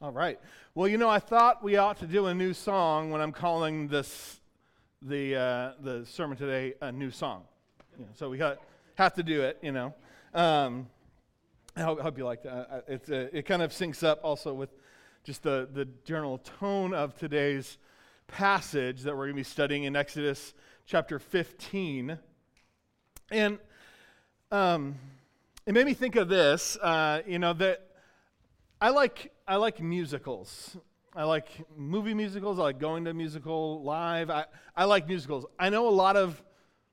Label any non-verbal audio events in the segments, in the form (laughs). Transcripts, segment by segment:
All right. Well, you know, I thought we ought to do a new song when I'm calling this the uh, the sermon today a new song. You know, so we got have to do it. You know. Um, I hope, I hope you like that. It's uh, it kind of syncs up also with just the the general tone of today's passage that we're going to be studying in Exodus chapter 15, and um, it made me think of this. Uh, you know that I like I like musicals. I like movie musicals. I like going to musical live. I, I like musicals. I know a lot of,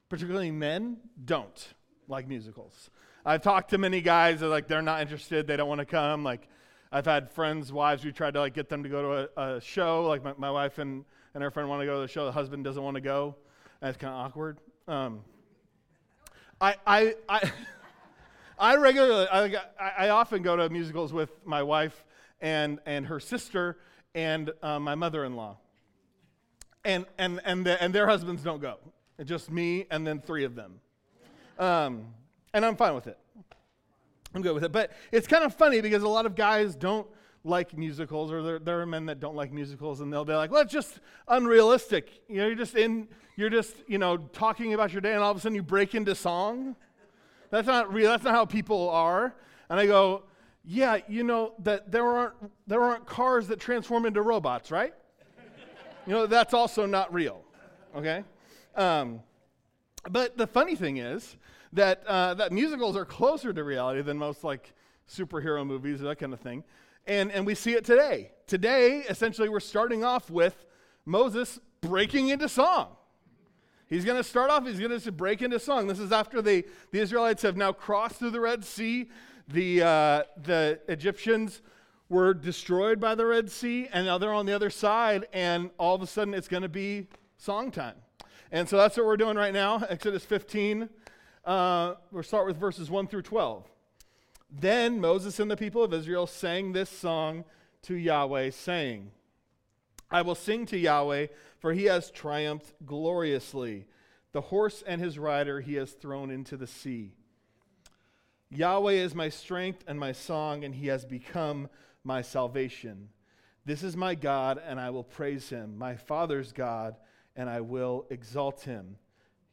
particularly men, don't like musicals. I've talked to many guys that like they're not interested. They don't want to come. Like I've had friends' wives. We tried to like get them to go to a, a show. Like my, my wife and, and her friend want to go to the show. The husband doesn't want to go. It's kind of awkward. Um, I I I. (laughs) I regularly, I, I, often go to musicals with my wife and, and her sister and uh, my mother in law. And, and, and, the, and their husbands don't go. It's just me and then three of them. Um, and I'm fine with it. I'm good with it. But it's kind of funny because a lot of guys don't like musicals, or there, there, are men that don't like musicals, and they'll be like, "Well, it's just unrealistic." You know, you're just in, you're just, you know, talking about your day, and all of a sudden you break into song. That's not real. That's not how people are. And I go, yeah, you know that there aren't there aren't cars that transform into robots, right? you know that's also not real. Okay. Um, but the funny thing is that uh, that musicals are closer to reality than most like superhero movies or that kind of thing, and and we see it today. Today, essentially, we're starting off with Moses breaking into song. He's going to start off, he's going to break into song. This is after the, the Israelites have now crossed through the Red Sea. The, uh, the Egyptians were destroyed by the Red Sea, and now they're on the other side, and all of a sudden it's going to be song time. And so that's what we're doing right now. Exodus 15. Uh, we'll start with verses 1 through 12. Then Moses and the people of Israel sang this song to Yahweh, saying, I will sing to Yahweh, for he has triumphed gloriously. The horse and his rider he has thrown into the sea. Yahweh is my strength and my song, and he has become my salvation. This is my God, and I will praise him, my father's God, and I will exalt him.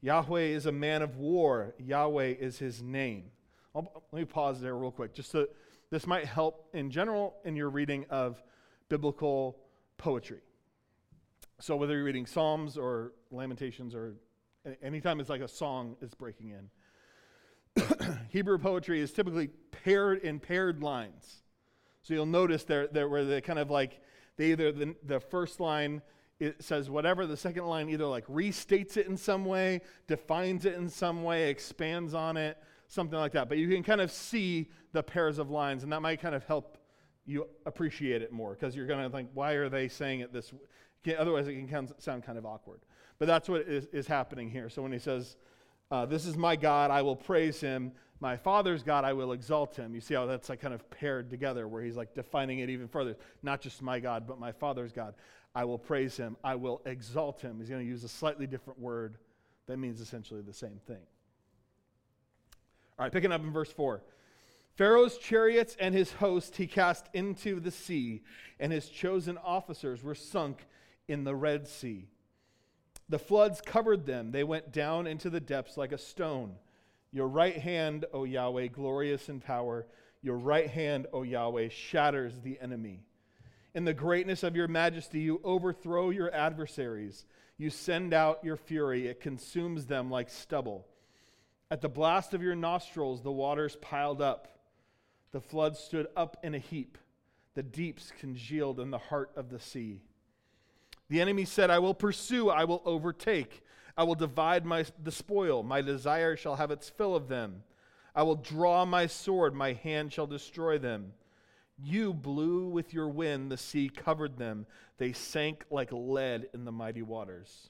Yahweh is a man of war, Yahweh is his name. I'll, let me pause there real quick, just so this might help in general in your reading of biblical poetry. So whether you're reading Psalms or Lamentations or anytime it's like a song is breaking in, (coughs) Hebrew poetry is typically paired in paired lines. So you'll notice there, there where they kind of like they either the, the first line it says whatever, the second line either like restates it in some way, defines it in some way, expands on it, something like that. But you can kind of see the pairs of lines, and that might kind of help you appreciate it more because you're going to think, why are they saying it this? Otherwise, it can sound kind of awkward. But that's what is, is happening here. So when he says, uh, This is my God, I will praise him. My father's God, I will exalt him. You see how that's like kind of paired together, where he's like defining it even further. Not just my God, but my father's God. I will praise him. I will exalt him. He's going to use a slightly different word that means essentially the same thing. All right, picking up in verse 4. Pharaoh's chariots and his host he cast into the sea, and his chosen officers were sunk in the Red Sea. The floods covered them. They went down into the depths like a stone. Your right hand, O Yahweh, glorious in power, your right hand, O Yahweh, shatters the enemy. In the greatness of your majesty, you overthrow your adversaries. You send out your fury, it consumes them like stubble. At the blast of your nostrils, the waters piled up. The floods stood up in a heap. The deeps congealed in the heart of the sea. The enemy said, I will pursue, I will overtake, I will divide my, the spoil. My desire shall have its fill of them. I will draw my sword, my hand shall destroy them. You blew with your wind, the sea covered them. They sank like lead in the mighty waters.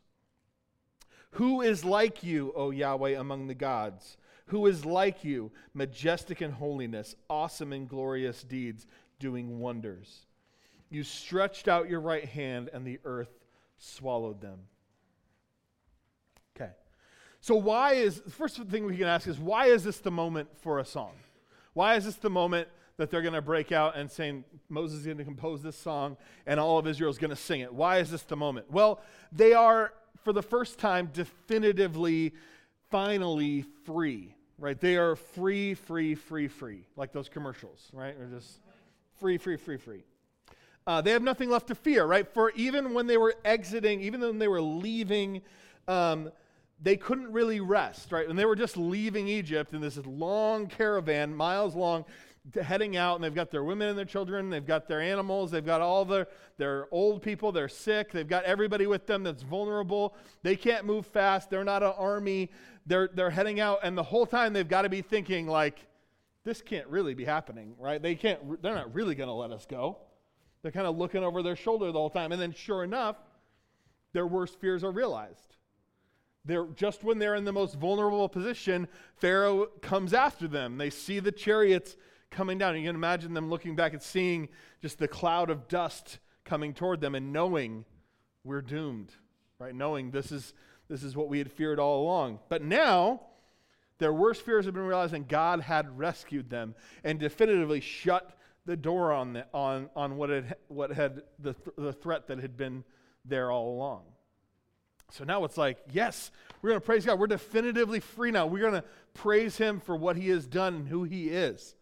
Who is like you, O Yahweh, among the gods? Who is like you, majestic in holiness, awesome in glorious deeds, doing wonders? You stretched out your right hand, and the earth swallowed them. Okay. So, why is the first thing we can ask is why is this the moment for a song? Why is this the moment that they're going to break out and saying Moses is going to compose this song and all of Israel is going to sing it. Why is this the moment? Well, they are, for the first time, definitively, finally free, right? They are free, free, free, free, like those commercials, right? They're just free, free, free, free. Uh, they have nothing left to fear, right? For even when they were exiting, even when they were leaving, um, they couldn't really rest, right? And they were just leaving Egypt in this long caravan, miles long, heading out, and they've got their women and their children, they've got their animals, they've got all their, their old people, they're sick, they've got everybody with them that's vulnerable. They can't move fast, they're not an army. They're, they're heading out, and the whole time they've got to be thinking, like, this can't really be happening, right? They can't, they're not really going to let us go. They're kind of looking over their shoulder the whole time. And then, sure enough, their worst fears are realized. They're, just when they're in the most vulnerable position, Pharaoh comes after them. They see the chariots coming down. You can imagine them looking back and seeing just the cloud of dust coming toward them and knowing we're doomed, right? Knowing this is, this is what we had feared all along. But now, their worst fears have been realized, and God had rescued them and definitively shut the door on, the, on, on what had, what had the, th- the threat that had been there all along. So now it's like, yes, we're going to praise God. We're definitively free now. We're going to praise Him for what He has done and who He is.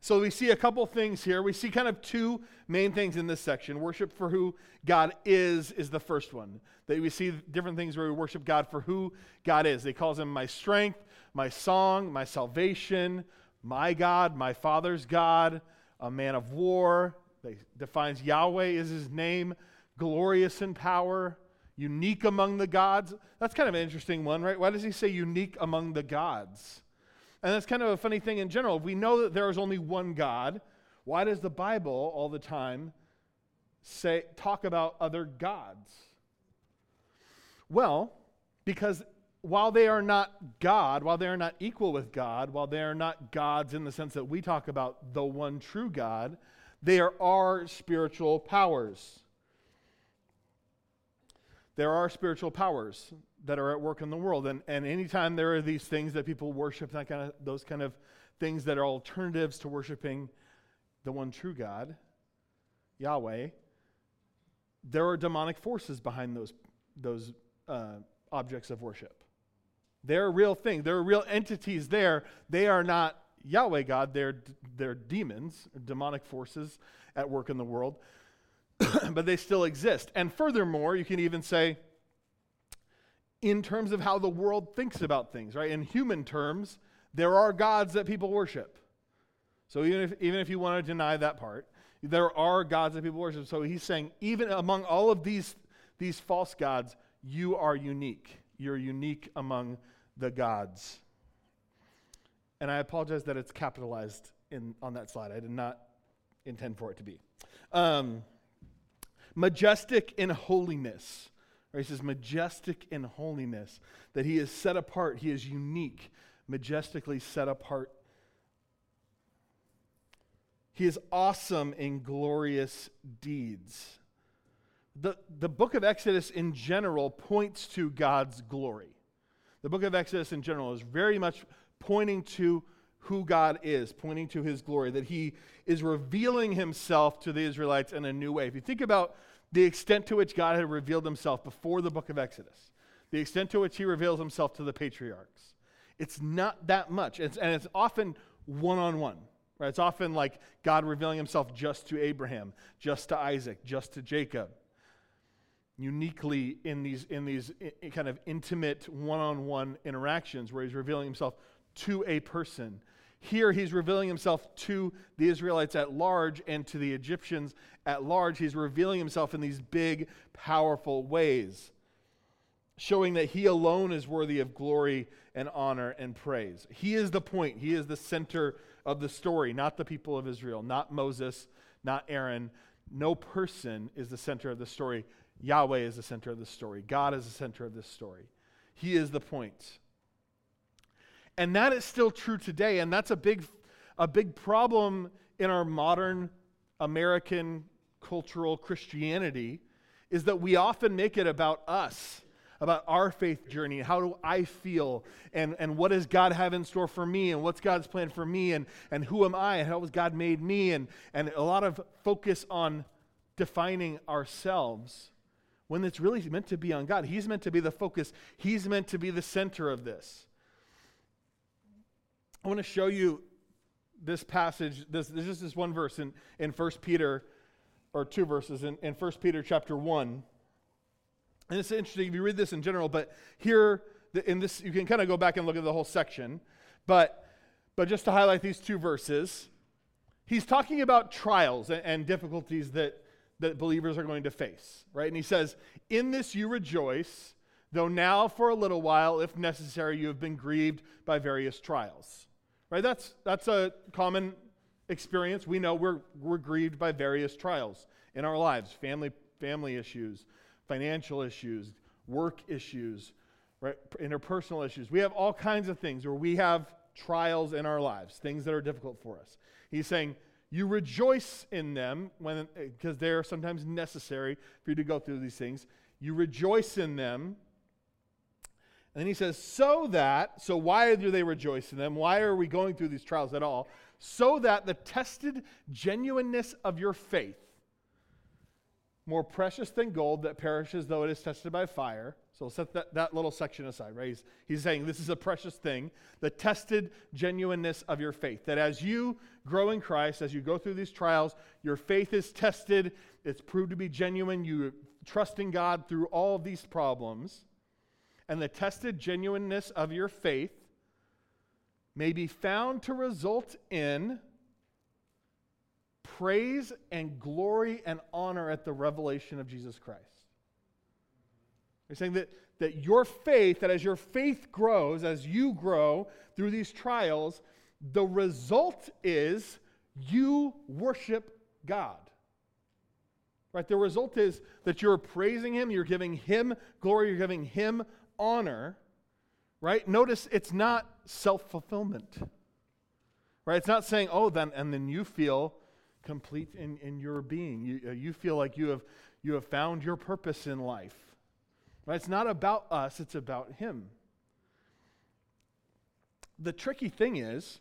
So we see a couple things here. We see kind of two main things in this section. Worship for who God is is the first one. That we see different things where we worship God for who God is. They calls him my strength, my song, my salvation, my God, my Father's God, a man of war. He defines Yahweh is his name, glorious in power, unique among the gods. That's kind of an interesting one, right? Why does he say unique among the gods? And that's kind of a funny thing in general. If we know that there is only one God, why does the Bible all the time say talk about other gods? Well, because while they are not God, while they are not equal with God, while they are not gods in the sense that we talk about the one true God, they are spiritual powers. There are spiritual powers that are at work in the world. And, and anytime there are these things that people worship, that kind of, those kind of things that are alternatives to worshiping the one true God, Yahweh, there are demonic forces behind those, those uh, objects of worship. They're a real thing. There are real entities there. They are not Yahweh God, they're, they're demons, demonic forces at work in the world, (clears throat) but they still exist. And furthermore, you can even say, in terms of how the world thinks about things, right? In human terms, there are gods that people worship. So even if, even if you want to deny that part, there are gods that people worship. So he's saying, even among all of these, these false gods, you are unique. You're unique among the gods. And I apologize that it's capitalized in, on that slide. I did not intend for it to be. Um, majestic in holiness. Right? He says, majestic in holiness, that he is set apart, he is unique, majestically set apart. He is awesome in glorious deeds. The, the book of Exodus in general points to God's glory. The book of Exodus in general is very much pointing to who God is, pointing to his glory, that he is revealing himself to the Israelites in a new way. If you think about the extent to which God had revealed himself before the book of Exodus, the extent to which he reveals himself to the patriarchs. It's not that much. It's, and it's often one on one. Right? It's often like God revealing himself just to Abraham, just to Isaac, just to Jacob. Uniquely in these, in these kind of intimate one on one interactions where he's revealing himself to a person here, he's revealing himself to the Israelites at large and to the Egyptians at large. He's revealing himself in these big, powerful ways, showing that he alone is worthy of glory and honor and praise. He is the point, he is the center of the story, not the people of Israel, not Moses, not Aaron. No person is the center of the story. Yahweh is the center of the story. God is the center of this story. He is the point. And that is still true today. And that's a big, a big problem in our modern American cultural Christianity is that we often make it about us, about our faith journey. How do I feel? And, and what does God have in store for me? And what's God's plan for me? And, and who am I? And how has God made me? And, and a lot of focus on defining ourselves when it's really meant to be on God. He's meant to be the focus, He's meant to be the center of this. I want to show you this passage. This, is this one verse in, in 1 Peter, or two verses in, in 1 Peter chapter 1. And it's interesting if you read this in general, but here in this, you can kind of go back and look at the whole section. But, but just to highlight these two verses, he's talking about trials and, and difficulties that, that believers are going to face, right? And he says, In this you rejoice, though now for a little while, if necessary, you have been grieved by various trials. Right? That's, that's a common experience. We know we're, we're grieved by various trials in our lives family, family issues, financial issues, work issues, right? interpersonal issues. We have all kinds of things where we have trials in our lives, things that are difficult for us. He's saying, you rejoice in them when because they're sometimes necessary for you to go through these things. You rejoice in them and then he says, so that, so why do they rejoice in them? Why are we going through these trials at all? So that the tested genuineness of your faith, more precious than gold that perishes though it is tested by fire. So we'll set that, that little section aside, right? He's, he's saying this is a precious thing. The tested genuineness of your faith. That as you grow in Christ, as you go through these trials, your faith is tested. It's proved to be genuine. You trust in God through all of these problems and the tested genuineness of your faith may be found to result in praise and glory and honor at the revelation of Jesus Christ. You're saying that, that your faith, that as your faith grows, as you grow through these trials, the result is you worship God. Right? The result is that you're praising Him, you're giving Him glory, you're giving Him honor, right? Notice it's not self fulfillment, right? It's not saying, oh, then, and then you feel complete in, in your being. You, uh, you feel like you have, you have found your purpose in life, right? It's not about us, it's about Him. The tricky thing is,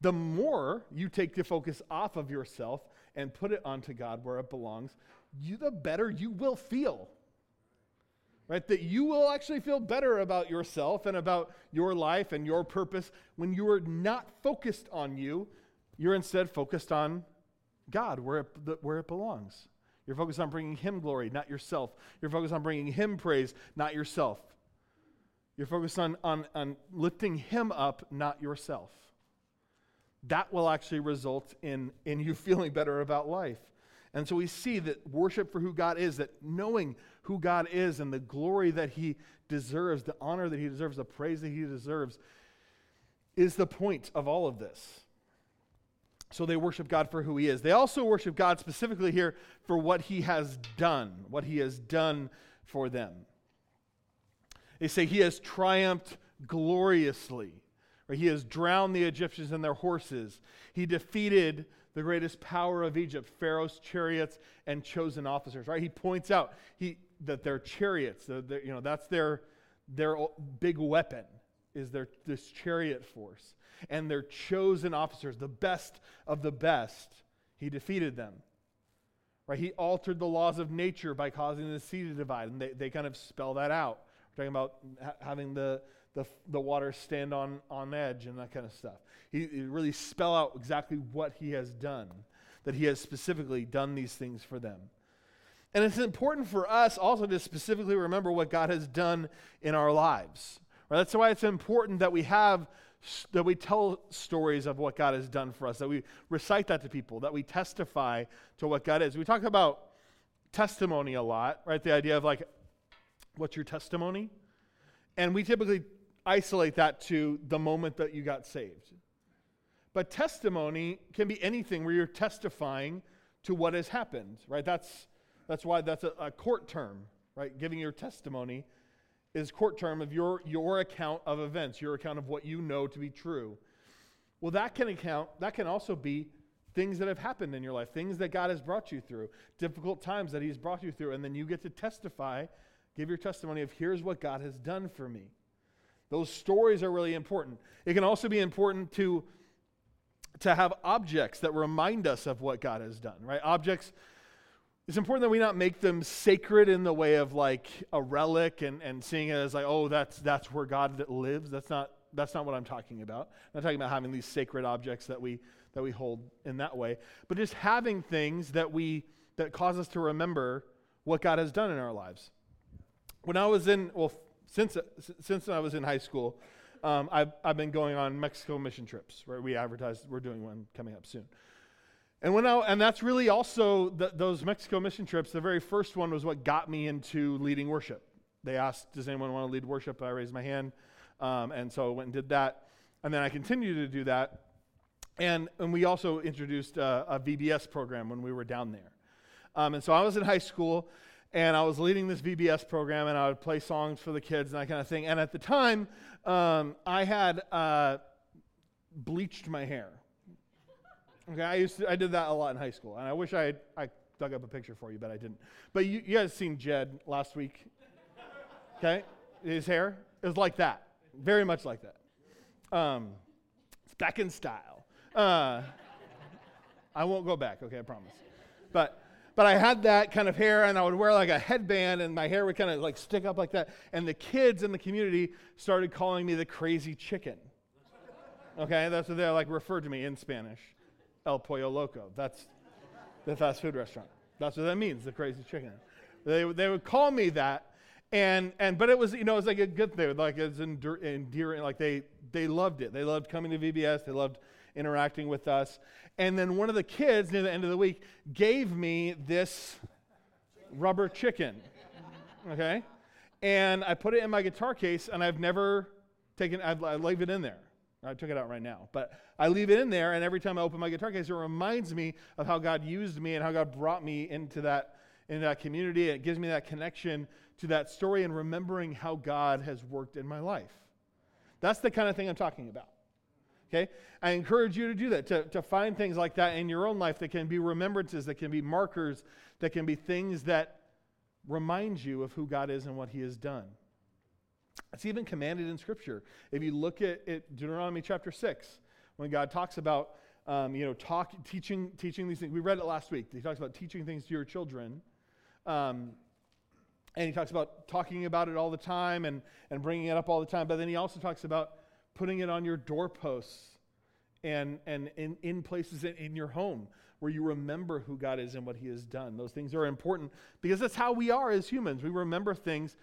the more you take the focus off of yourself and put it onto God where it belongs, you, the better you will feel right? That you will actually feel better about yourself and about your life and your purpose when you are not focused on you. You're instead focused on God, where it, where it belongs. You're focused on bringing Him glory, not yourself. You're focused on bringing Him praise, not yourself. You're focused on, on, on lifting Him up, not yourself. That will actually result in, in you (laughs) feeling better about life. And so we see that worship for who God is, that knowing who God is and the glory that He deserves, the honor that He deserves, the praise that He deserves, is the point of all of this. So they worship God for who He is. They also worship God specifically here for what He has done, what He has done for them. They say He has triumphed gloriously. Or he has drowned the Egyptians and their horses. He defeated the greatest power of Egypt, Pharaoh's chariots and chosen officers, right? He points out he, that their chariots, the, the, you know, that's their, their big weapon, is their, this chariot force. And their chosen officers, the best of the best, he defeated them. Right? He altered the laws of nature by causing the sea to divide. And they, they kind of spell that out. We're talking about ha- having the, the, the water stand on, on edge and that kind of stuff. He, he really spell out exactly what he has done, that he has specifically done these things for them. And it's important for us also to specifically remember what God has done in our lives. Right? That's why it's important that we have that we tell stories of what God has done for us, that we recite that to people, that we testify to what God is. We talk about testimony a lot, right? The idea of like, what's your testimony? And we typically isolate that to the moment that you got saved. But testimony can be anything where you're testifying to what has happened, right? That's, that's why that's a, a court term, right? Giving your testimony is court term of your, your account of events, your account of what you know to be true. Well, that can account, that can also be things that have happened in your life, things that God has brought you through, difficult times that He's brought you through, and then you get to testify Give your testimony of here's what God has done for me. Those stories are really important. It can also be important to, to have objects that remind us of what God has done, right? Objects, it's important that we not make them sacred in the way of like a relic and, and seeing it as like, oh, that's, that's where God that lives. That's not, that's not what I'm talking about. I'm not talking about having these sacred objects that we, that we hold in that way, but just having things that we, that cause us to remember what God has done in our lives. When I was in, well, since, since I was in high school, um, I've, I've been going on Mexico mission trips, where we advertised we're doing one coming up soon. And, when I, and that's really also the, those Mexico mission trips. The very first one was what got me into leading worship. They asked, Does anyone want to lead worship? I raised my hand. Um, and so I went and did that. And then I continued to do that. And, and we also introduced a, a VBS program when we were down there. Um, and so I was in high school, and I was leading this VBS program, and I would play songs for the kids and that kind of thing. And at the time, um, I had uh, bleached my hair. Okay, I used to, I did that a lot in high school, and I wish I had, I dug up a picture for you, but I didn't. But you, you guys seen Jed last week? Okay, his hair is like that, very much like that. Um, it's back in style. Uh, I won't go back. Okay, I promise. But but I had that kind of hair, and I would wear like a headband, and my hair would kind of like stick up like that. And the kids in the community started calling me the crazy chicken. Okay, that's what they like referred to me in Spanish, El Pollo Loco. That's the fast food restaurant. That's what that means, the crazy chicken. They, they would call me that, and and but it was you know it was like a good thing, like it's endearing. Like they they loved it. They loved coming to VBS. They loved interacting with us. And then one of the kids near the end of the week gave me this rubber chicken. Okay? And I put it in my guitar case, and I've never taken, I've, I leave it in there. I took it out right now. But I leave it in there, and every time I open my guitar case, it reminds me of how God used me and how God brought me into that, into that community. It gives me that connection to that story and remembering how God has worked in my life. That's the kind of thing I'm talking about. Okay? I encourage you to do that, to, to find things like that in your own life that can be remembrances, that can be markers, that can be things that remind you of who God is and what He has done. It's even commanded in Scripture. If you look at, at Deuteronomy chapter 6, when God talks about um, you know, talk, teaching, teaching these things. We read it last week. He talks about teaching things to your children. Um, and he talks about talking about it all the time and, and bringing it up all the time. But then he also talks about putting it on your doorposts and, and in, in places in, in your home where you remember who God is and what He has done. Those things are important because that's how we are as humans. We remember things.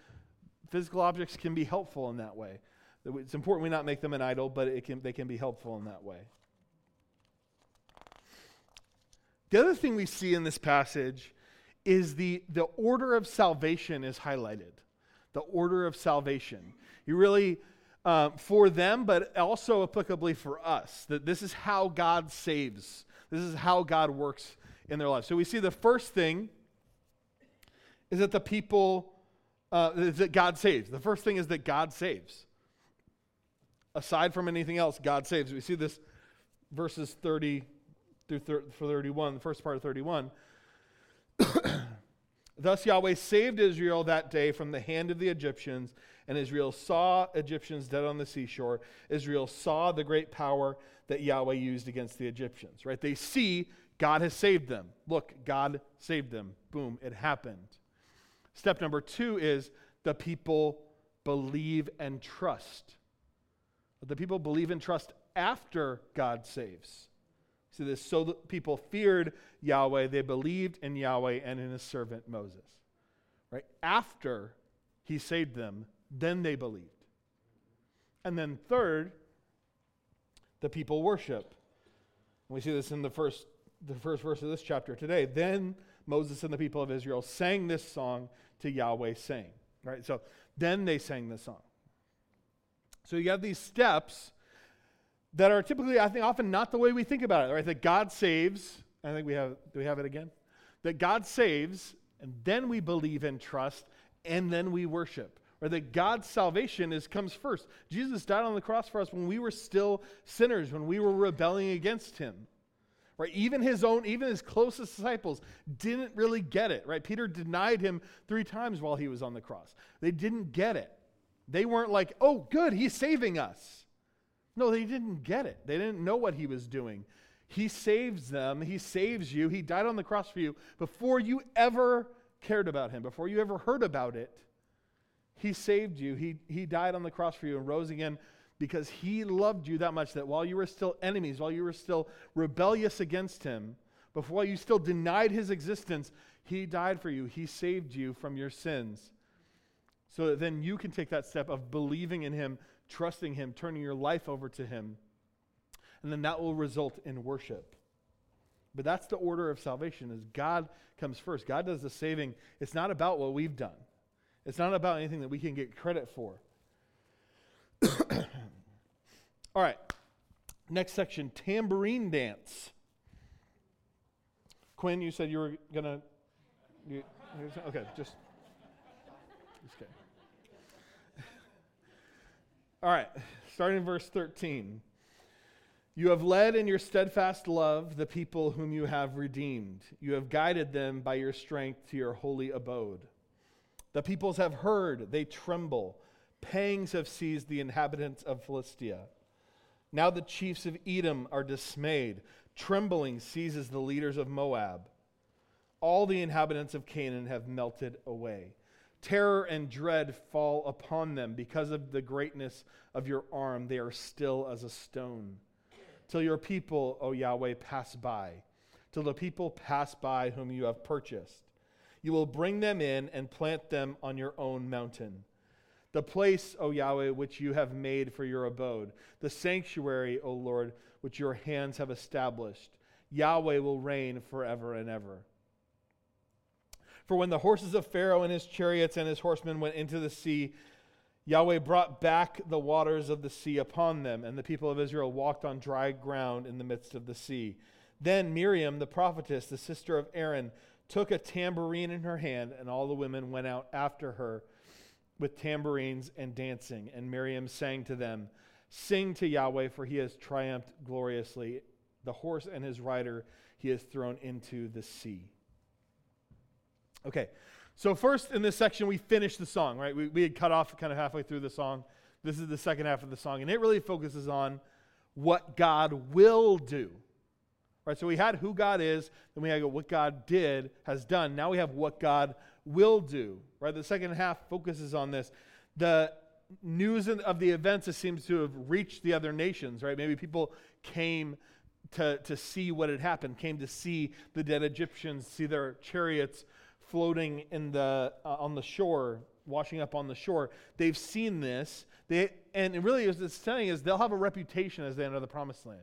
Physical objects can be helpful in that way. It's important we not make them an idol, but it can, they can be helpful in that way. The other thing we see in this passage is the, the order of salvation is highlighted. The order of salvation. You really uh, for them, but also applicably for us. That this is how God saves, this is how God works in their lives. So we see the first thing is that the people, uh, that God saves. The first thing is that God saves. Aside from anything else, God saves. We see this verses 30 through 31, the first part of 31. (coughs) Thus Yahweh saved Israel that day from the hand of the Egyptians and Israel saw Egyptians dead on the seashore. Israel saw the great power that Yahweh used against the Egyptians, right? They see God has saved them. Look, God saved them. Boom, it happened. Step number two is the people believe and trust. The people believe and trust after God saves. See this? So the people feared Yahweh, they believed in Yahweh and in his servant Moses. Right? After he saved them, then they believed. And then, third, the people worship. We see this in the first, the first verse of this chapter today. Then Moses and the people of Israel sang this song to Yahweh, saying, Right? So then they sang this song. So you have these steps that are typically, I think, often not the way we think about it, right? That God saves. I think we have, do we have it again? That God saves, and then we believe and trust, and then we worship or that God's salvation is comes first. Jesus died on the cross for us when we were still sinners, when we were rebelling against him. Right? Even his own, even his closest disciples didn't really get it, right? Peter denied him three times while he was on the cross. They didn't get it. They weren't like, oh, good, he's saving us. No, they didn't get it. They didn't know what he was doing. He saves them, he saves you, he died on the cross for you before you ever cared about him, before you ever heard about it. He saved you. He, he died on the cross for you and rose again because he loved you that much that while you were still enemies, while you were still rebellious against him, before you still denied his existence, he died for you. He saved you from your sins. So that then you can take that step of believing in him, trusting him, turning your life over to him. And then that will result in worship. But that's the order of salvation is God comes first. God does the saving. It's not about what we've done. It's not about anything that we can get credit for. (clears throat) All right. Next section tambourine dance. Quinn, you said you were going to. Okay, just. just. (laughs) All right, starting in verse 13. You have led in your steadfast love the people whom you have redeemed. You have guided them by your strength to your holy abode. The peoples have heard, they tremble. Pangs have seized the inhabitants of Philistia. Now the chiefs of Edom are dismayed. Trembling seizes the leaders of Moab. All the inhabitants of Canaan have melted away. Terror and dread fall upon them because of the greatness of your arm. They are still as a stone. Till your people, O Yahweh, pass by. Till the people pass by whom you have purchased. You will bring them in and plant them on your own mountain the place, O Yahweh, which you have made for your abode, the sanctuary, O Lord, which your hands have established. Yahweh will reign forever and ever. For when the horses of Pharaoh and his chariots and his horsemen went into the sea, Yahweh brought back the waters of the sea upon them, and the people of Israel walked on dry ground in the midst of the sea. Then Miriam, the prophetess, the sister of Aaron, took a tambourine in her hand, and all the women went out after her with tambourines and dancing. And Miriam sang to them, Sing to Yahweh, for he has triumphed gloriously. The horse and his rider he has thrown into the sea. Okay, so first in this section, we finished the song, right? We, we had cut off kind of halfway through the song. This is the second half of the song, and it really focuses on what God will do. Right, so we had who God is, then we had what God did, has done. Now we have what God will do. Right? The second half focuses on this. The news of the events seems to have reached the other nations, right? Maybe people came to, to see what had happened, came to see the dead Egyptians, see their chariots floating in the, uh, on the shore, washing up on the shore. They've seen this. They, and really, what it's saying is they'll have a reputation as they enter the promised land.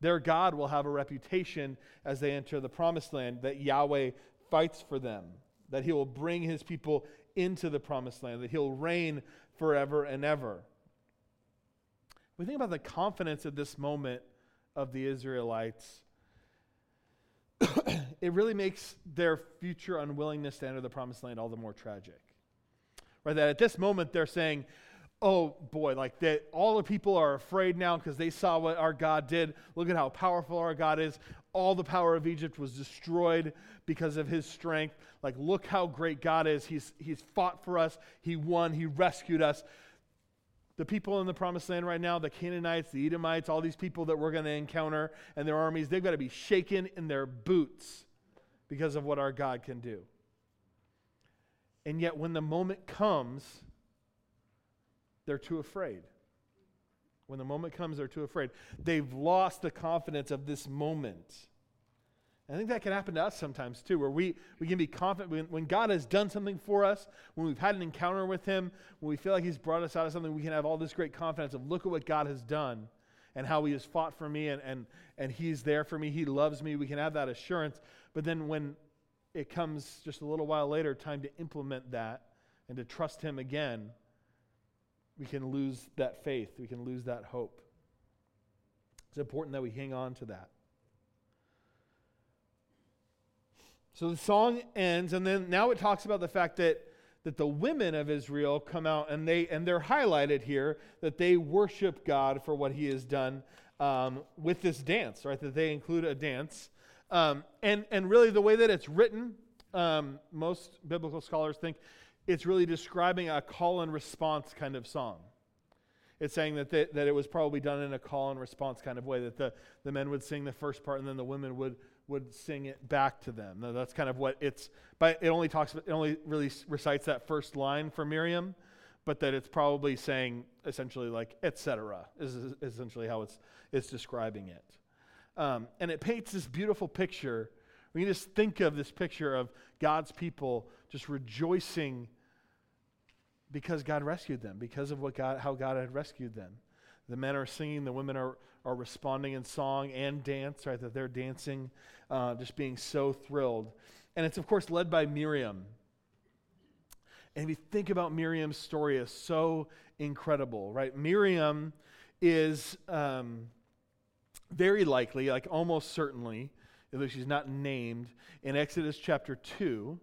Their God will have a reputation as they enter the promised land that Yahweh fights for them that he will bring his people into the promised land, that he'll reign forever and ever. We think about the confidence at this moment of the Israelites. (clears throat) it really makes their future unwillingness to enter the promised land all the more tragic. Right? That at this moment they're saying, oh boy, like that all the people are afraid now because they saw what our God did. Look at how powerful our God is. All the power of Egypt was destroyed because of his strength. Like, look how great God is. He's, he's fought for us, He won, He rescued us. The people in the promised land right now, the Canaanites, the Edomites, all these people that we're going to encounter and their armies, they've got to be shaken in their boots because of what our God can do. And yet, when the moment comes, they're too afraid. When the moment comes, they're too afraid. They've lost the confidence of this moment. I think that can happen to us sometimes too, where we, we can be confident when, when God has done something for us, when we've had an encounter with Him, when we feel like He's brought us out of something, we can have all this great confidence of look at what God has done and how He has fought for me and, and, and He's there for me. He loves me. We can have that assurance. But then when it comes just a little while later, time to implement that and to trust Him again, we can lose that faith. We can lose that hope. It's important that we hang on to that. So the song ends, and then now it talks about the fact that, that the women of Israel come out and they and they're highlighted here that they worship God for what he has done. um, with this dance, right? That they include a dance. Um, and, and really, the way that it's written, um, most biblical scholars think it's really describing a call and response kind of song. It's saying that, they, that it was probably done in a call and response kind of way, that the, the men would sing the first part and then the women would, would sing it back to them. Now, that's kind of what it's, but it only talks, it only really recites that first line for Miriam, but that it's probably saying essentially like, etc., is, is essentially how it's, it's describing it. Um, and it paints this beautiful picture. We can just think of this picture of God's people just rejoicing because God rescued them, because of what God, how God had rescued them. The men are singing, the women are, are responding in song and dance, right? That they're dancing, uh, just being so thrilled. And it's, of course, led by Miriam. And if you think about Miriam's story, is so incredible, right? Miriam is um, very likely, like almost certainly, although she's not named, in Exodus chapter 2,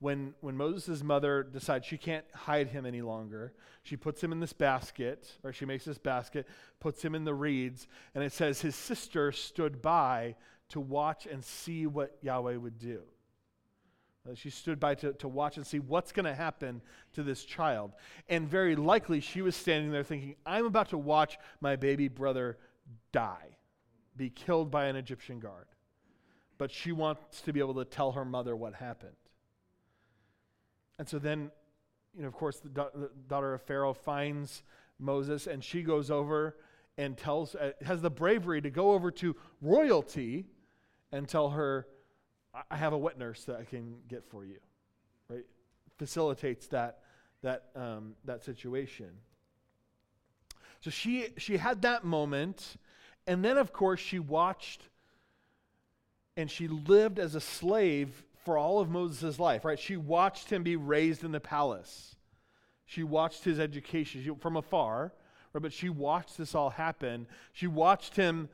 when, when Moses' mother decides she can't hide him any longer, she puts him in this basket, or she makes this basket, puts him in the reeds, and it says his sister stood by to watch and see what Yahweh would do. Uh, she stood by to, to watch and see what's going to happen to this child. And very likely she was standing there thinking, I'm about to watch my baby brother die, be killed by an Egyptian guard. But she wants to be able to tell her mother what happened. And so then, you know, of course, the, da- the daughter of Pharaoh finds Moses and she goes over and tells, uh, has the bravery to go over to royalty and tell her, I have a wet nurse that I can get for you, right? Facilitates that, that, um, that situation. So she, she had that moment, and then, of course, she watched and she lived as a slave for all of Moses' life, right? She watched him be raised in the palace. She watched his education from afar, right? but she watched this all happen. She watched him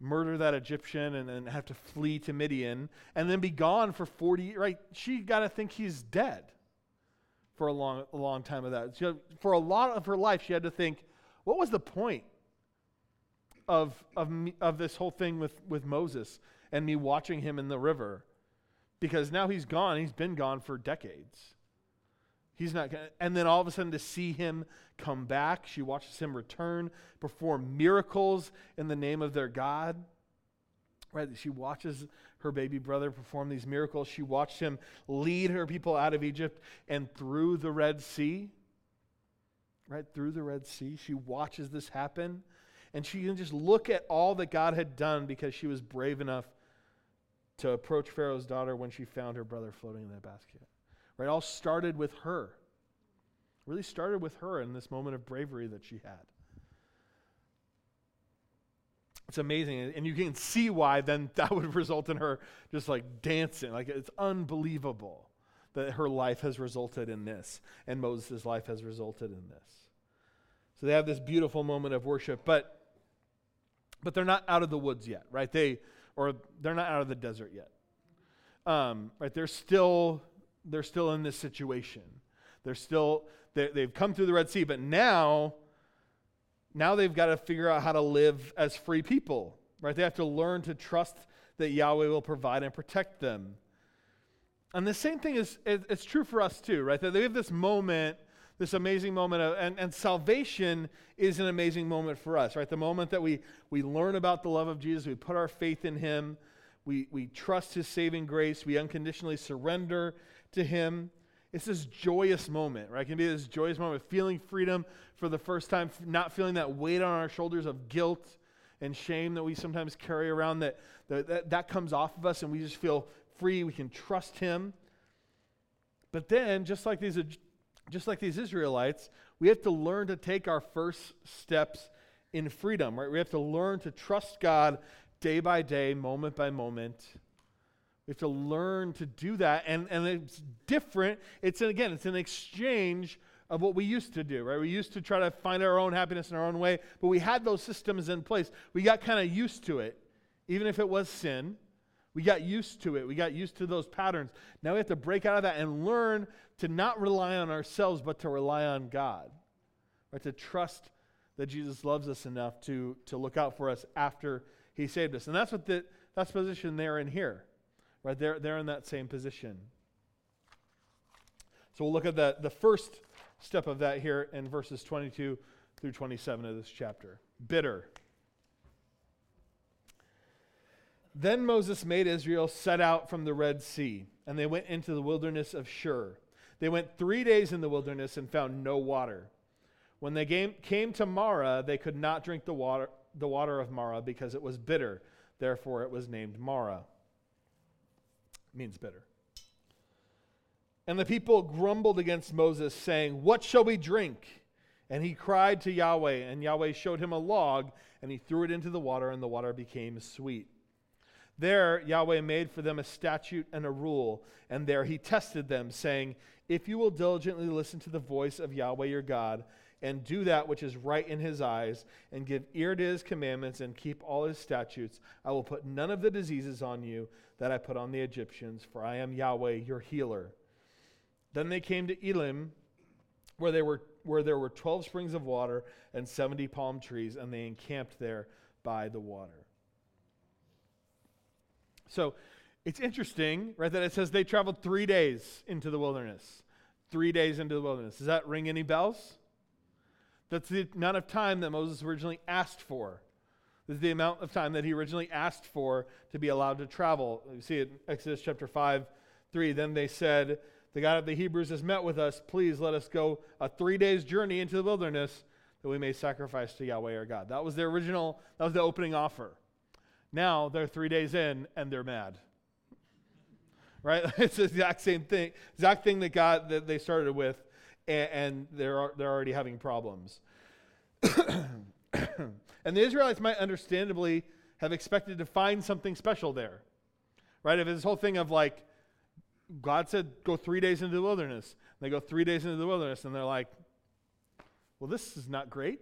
murder that Egyptian and then have to flee to Midian and then be gone for 40 right? She got to think he's dead for a long, a long time of that. For a lot of her life, she had to think, what was the point of, of, me, of this whole thing with, with Moses and me watching him in the river? Because now he's gone. He's been gone for decades. He's not gonna, and then all of a sudden to see him come back, she watches him return, perform miracles in the name of their God. Right? She watches her baby brother perform these miracles. She watched him lead her people out of Egypt and through the Red Sea. Right? Through the Red Sea. She watches this happen. And she can just look at all that God had done because she was brave enough to approach Pharaoh's daughter when she found her brother floating in that basket. Right? All started with her. really started with her in this moment of bravery that she had. It's amazing. And you can see why then (laughs) that would result in her just like dancing. Like it's unbelievable that her life has resulted in this and Moses' life has resulted in this. So they have this beautiful moment of worship, but but they're not out of the woods yet, right? They or they're not out of the desert yet. Um, right? They're still they're still in this situation. They're still they, they've come through the Red Sea, but now now they've got to figure out how to live as free people. Right? They have to learn to trust that Yahweh will provide and protect them. And the same thing is it's true for us too, right? That they have this moment this amazing moment of, and, and salvation is an amazing moment for us, right? The moment that we, we learn about the love of Jesus, we put our faith in him, we, we trust his saving grace, we unconditionally surrender to him. It's this joyous moment, right? It can be this joyous moment, of feeling freedom for the first time, not feeling that weight on our shoulders of guilt and shame that we sometimes carry around, that, that, that, that comes off of us and we just feel free. We can trust him. But then, just like these just like these Israelites, we have to learn to take our first steps in freedom, right? We have to learn to trust God day by day, moment by moment. We have to learn to do that. And, and it's different. It's, an, again, it's an exchange of what we used to do, right? We used to try to find our own happiness in our own way, but we had those systems in place. We got kind of used to it, even if it was sin. We got used to it. We got used to those patterns. Now we have to break out of that and learn to not rely on ourselves, but to rely on God. Right? To trust that Jesus loves us enough to, to look out for us after he saved us. And that's what the, that's position they're in here. Right? They're, they're in that same position. So we'll look at the, the first step of that here in verses 22 through 27 of this chapter. Bitter. Then Moses made Israel set out from the Red Sea, and they went into the wilderness of Shur. They went three days in the wilderness and found no water. When they came, to Marah, they could not drink the water, the water of Marah because it was bitter. Therefore, it was named Marah. It means bitter. And the people grumbled against Moses, saying, What shall we drink? And he cried to Yahweh, and Yahweh showed him a log, and he threw it into the water, and the water became sweet. There, Yahweh made for them a statute and a rule, and there he tested them, saying, If you will diligently listen to the voice of Yahweh your God, and do that which is right in his eyes, and give ear to his commandments, and keep all his statutes, I will put none of the diseases on you that I put on the Egyptians, for I am Yahweh your healer. Then they came to Elim, where, they were, where there were 12 springs of water and 70 palm trees, and they encamped there by the water. So it's interesting, right, that it says they traveled three days into the wilderness. Three days into the wilderness. Does that ring any bells? That's the amount of time that Moses originally asked for. This is the amount of time that he originally asked for to be allowed to travel. You see it Exodus chapter 5, 3. Then they said, The God of the Hebrews has met with us. Please let us go a three days journey into the wilderness that we may sacrifice to Yahweh our God. That was the original, that was the opening offer. Now they're three days in and they're mad. Right? (laughs) It's the exact same thing, exact thing that God that they started with, and, and they're they're already having problems. (clears throat) and the Israelites might understandably have expected to find something special there. Right? If this whole thing of like, God said, go three days into the wilderness. They go three days into the wilderness, and they're like, well, this is not great.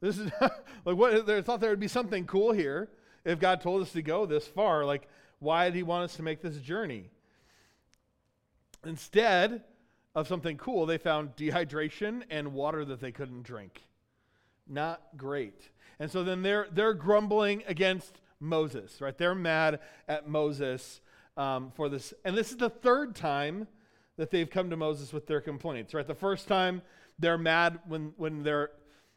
This is (laughs) like what they thought there would be something cool here if God told us to go this far. Like, why did He want us to make this journey? Instead of something cool, they found dehydration and water that they couldn't drink. Not great. And so then they're, they're grumbling against Moses, right? They're mad at Moses um, for this. And this is the third time that they've come to Moses with their complaints, right? The first time they're mad when, when they're,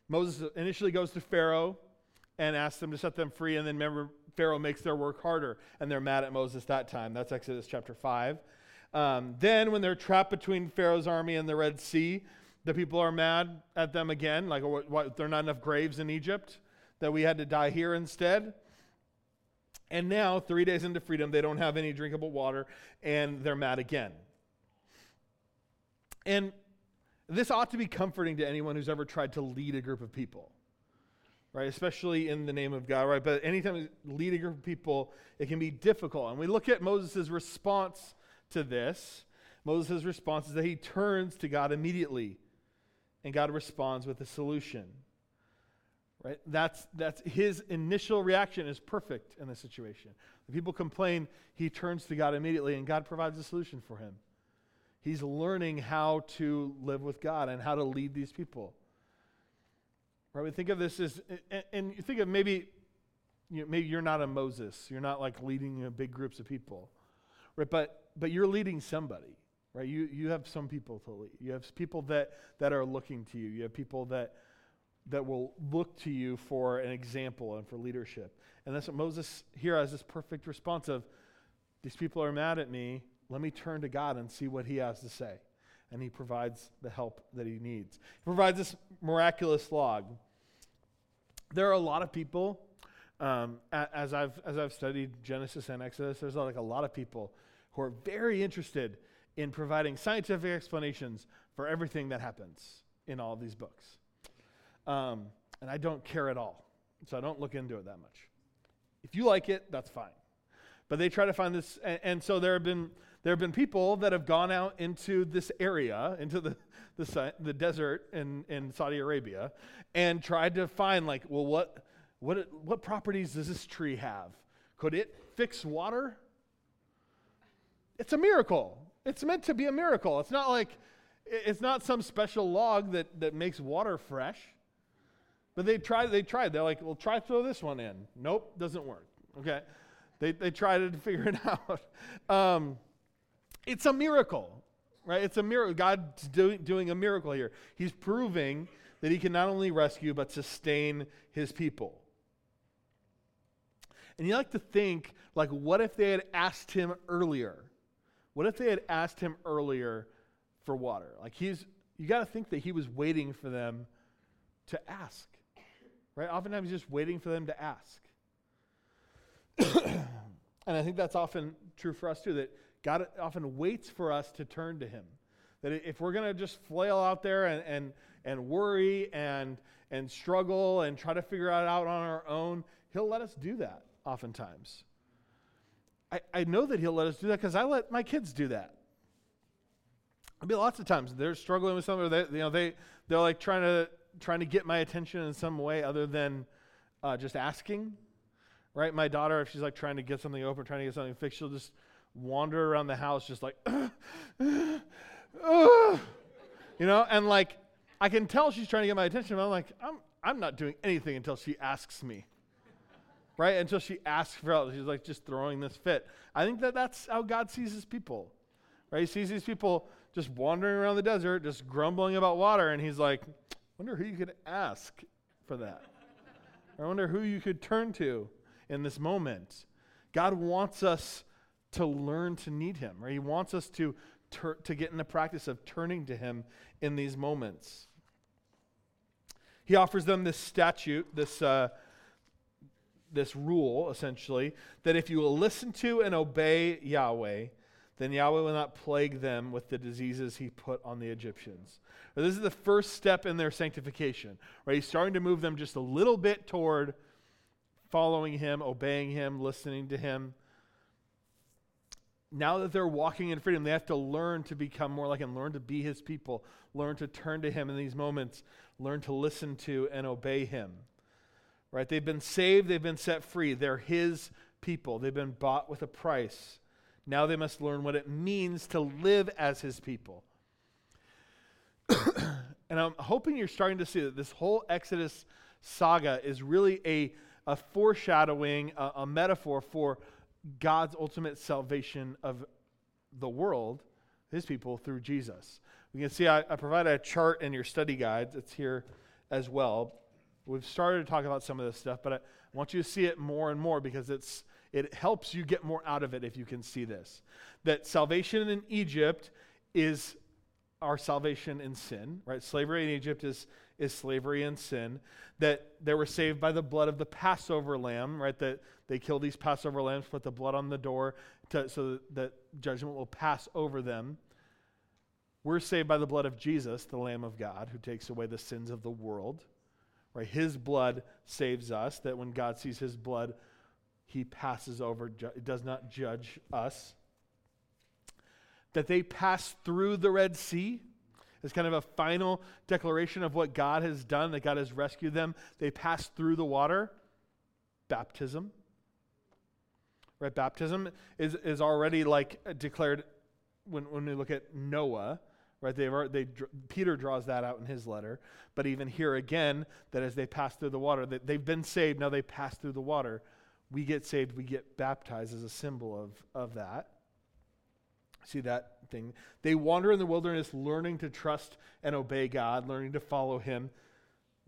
Moses initially goes to Pharaoh and asks them to set them free. And then remember, Pharaoh makes their work harder, and they're mad at Moses that time. That's Exodus chapter 5. Um, then, when they're trapped between Pharaoh's army and the Red Sea, the people are mad at them again, like what, what, there are not enough graves in Egypt that we had to die here instead. And now, three days into freedom, they don't have any drinkable water, and they're mad again. And this ought to be comforting to anyone who's ever tried to lead a group of people right? Especially in the name of God, right? But anytime you lead a group of people, it can be difficult. And we look at Moses' response to this. Moses' response is that he turns to God immediately, and God responds with a solution. Right? That's, that's his initial reaction is perfect in this situation. When people complain, he turns to God immediately, and God provides a solution for him. He's learning how to live with God and how to lead these people. Right? We think of this as, and, and you think of maybe, you know, maybe you're not a Moses. You're not like leading you know, big groups of people, right? But but you're leading somebody, right? You you have some people to lead. You have people that that are looking to you. You have people that that will look to you for an example and for leadership. And that's what Moses here has this perfect response of, these people are mad at me. Let me turn to God and see what He has to say and he provides the help that he needs. He provides this miraculous log. There are a lot of people, um, as, I've, as I've studied Genesis and Exodus, there's like a lot of people who are very interested in providing scientific explanations for everything that happens in all these books. Um, and I don't care at all, so I don't look into it that much. If you like it, that's fine. But they try to find this, and, and so there have been there have been people that have gone out into this area, into the, the, the desert in, in Saudi Arabia, and tried to find, like, well, what, what, what properties does this tree have? Could it fix water? It's a miracle. It's meant to be a miracle. It's not like, it's not some special log that, that makes water fresh. But they tried, they tried. They're like, well, try throw this one in. Nope, doesn't work. Okay. They, they tried to figure it (laughs) out. Um, it's a miracle, right? It's a miracle. God's doing, doing a miracle here. He's proving that he can not only rescue, but sustain his people. And you like to think, like, what if they had asked him earlier? What if they had asked him earlier for water? Like, he's, you got to think that he was waiting for them to ask, right? Oftentimes, he's just waiting for them to ask. (coughs) and I think that's often true for us too, that God often waits for us to turn to him. That if we're going to just flail out there and, and, and worry and, and struggle and try to figure it out on our own, he'll let us do that oftentimes. I, I know that he'll let us do that because I let my kids do that. I mean, lots of times they're struggling with something, or they, you know, they, they're like trying to, trying to get my attention in some way other than uh, just asking right? My daughter, if she's like trying to get something open, trying to get something fixed, she'll just wander around the house just like, uh, (sighs) uh, you know, and like I can tell she's trying to get my attention, but I'm like, I'm, I'm not doing anything until she asks me, right? Until she asks for help. She's like just throwing this fit. I think that that's how God sees his people, right? He sees these people just wandering around the desert, just grumbling about water, and he's like, wonder who you could ask for that. I wonder who you could turn to in this moment. God wants us to learn to need Him, right? He wants us to, to get in the practice of turning to Him in these moments. He offers them this statute, this, uh, this rule, essentially, that if you will listen to and obey Yahweh, then Yahweh will not plague them with the diseases he put on the Egyptians. Now, this is the first step in their sanctification, right? He's starting to move them just a little bit toward following him, obeying him, listening to him. Now that they're walking in freedom, they have to learn to become more like him, learn to be his people, learn to turn to him in these moments, learn to listen to and obey him. Right? They've been saved, they've been set free. They're his people. They've been bought with a price. Now they must learn what it means to live as his people. (coughs) and I'm hoping you're starting to see that this whole Exodus saga is really a a foreshadowing, a, a metaphor for God's ultimate salvation of the world, his people, through Jesus. We can see I, I provided a chart in your study guides. It's here as well. We've started to talk about some of this stuff, but I want you to see it more and more because it's it helps you get more out of it if you can see this. That salvation in Egypt is our salvation in sin, right? Slavery in Egypt is is slavery and sin, that they were saved by the blood of the Passover lamb, right? That they kill these Passover lambs, put the blood on the door to, so that judgment will pass over them. We're saved by the blood of Jesus, the Lamb of God, who takes away the sins of the world. Right? His blood saves us, that when God sees his blood, he passes over, ju- does not judge us. That they pass through the Red Sea, as kind of a final declaration of what God has done, that God has rescued them. They pass through the water. Baptism. Right? Baptism is, is already like declared when, when we look at Noah. Right? They've, they, Peter draws that out in his letter. But even here again, that as they pass through the water, that they've been saved, now they pass through the water. We get saved, we get baptized as a symbol of, of that. See that They wander in the wilderness learning to trust and obey God, learning to follow Him.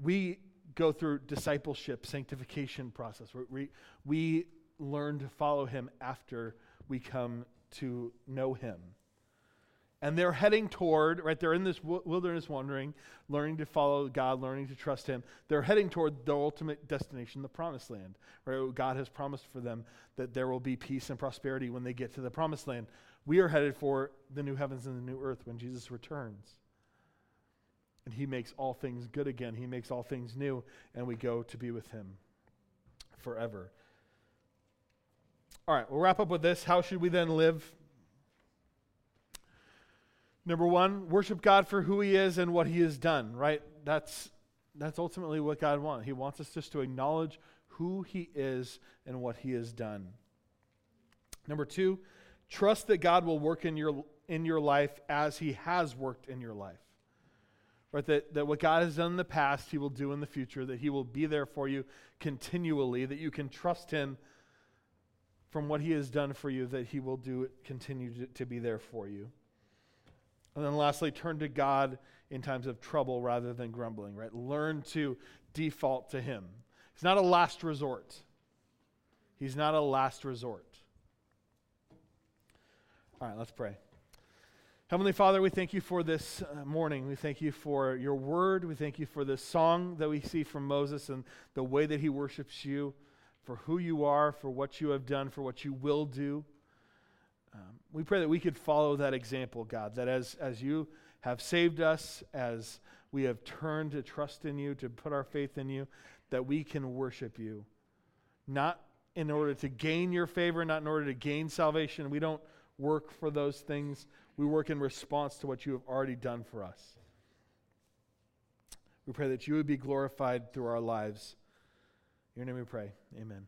We go through discipleship, sanctification process. We, we learn to follow Him after we come to know Him. And they're heading toward, right? They're in this wilderness wandering, learning to follow God, learning to trust Him. They're heading toward the ultimate destination, the promised land, right? God has promised for them that there will be peace and prosperity when they get to the promised land. We are headed for the new heavens and the new earth when Jesus returns. And he makes all things good again. He makes all things new, and we go to be with him forever. All right, we'll wrap up with this. How should we then live? Number one, worship God for who he is and what he has done, right? That's, that's ultimately what God wants. He wants us just to acknowledge who he is and what he has done. Number two, Trust that God will work in your, in your life as He has worked in your life. Right? That, that what God has done in the past, He will do in the future, that He will be there for you continually, that you can trust Him from what He has done for you, that He will do it, continue to, to be there for you. And then lastly, turn to God in times of trouble rather than grumbling, right? Learn to default to Him. He's not a last resort. He's not a last resort. All right, let's pray. Heavenly Father, we thank you for this uh, morning. We thank you for your word. We thank you for this song that we see from Moses and the way that he worships you, for who you are, for what you have done, for what you will do. Um, we pray that we could follow that example, God, that as, as you have saved us, as we have turned to trust in you, to put our faith in you, that we can worship you. Not in order to gain your favor, not in order to gain salvation. We don't work for those things. We work in response to what you have already done for us. We pray that you would be glorified through our lives. In your name we pray. Amen.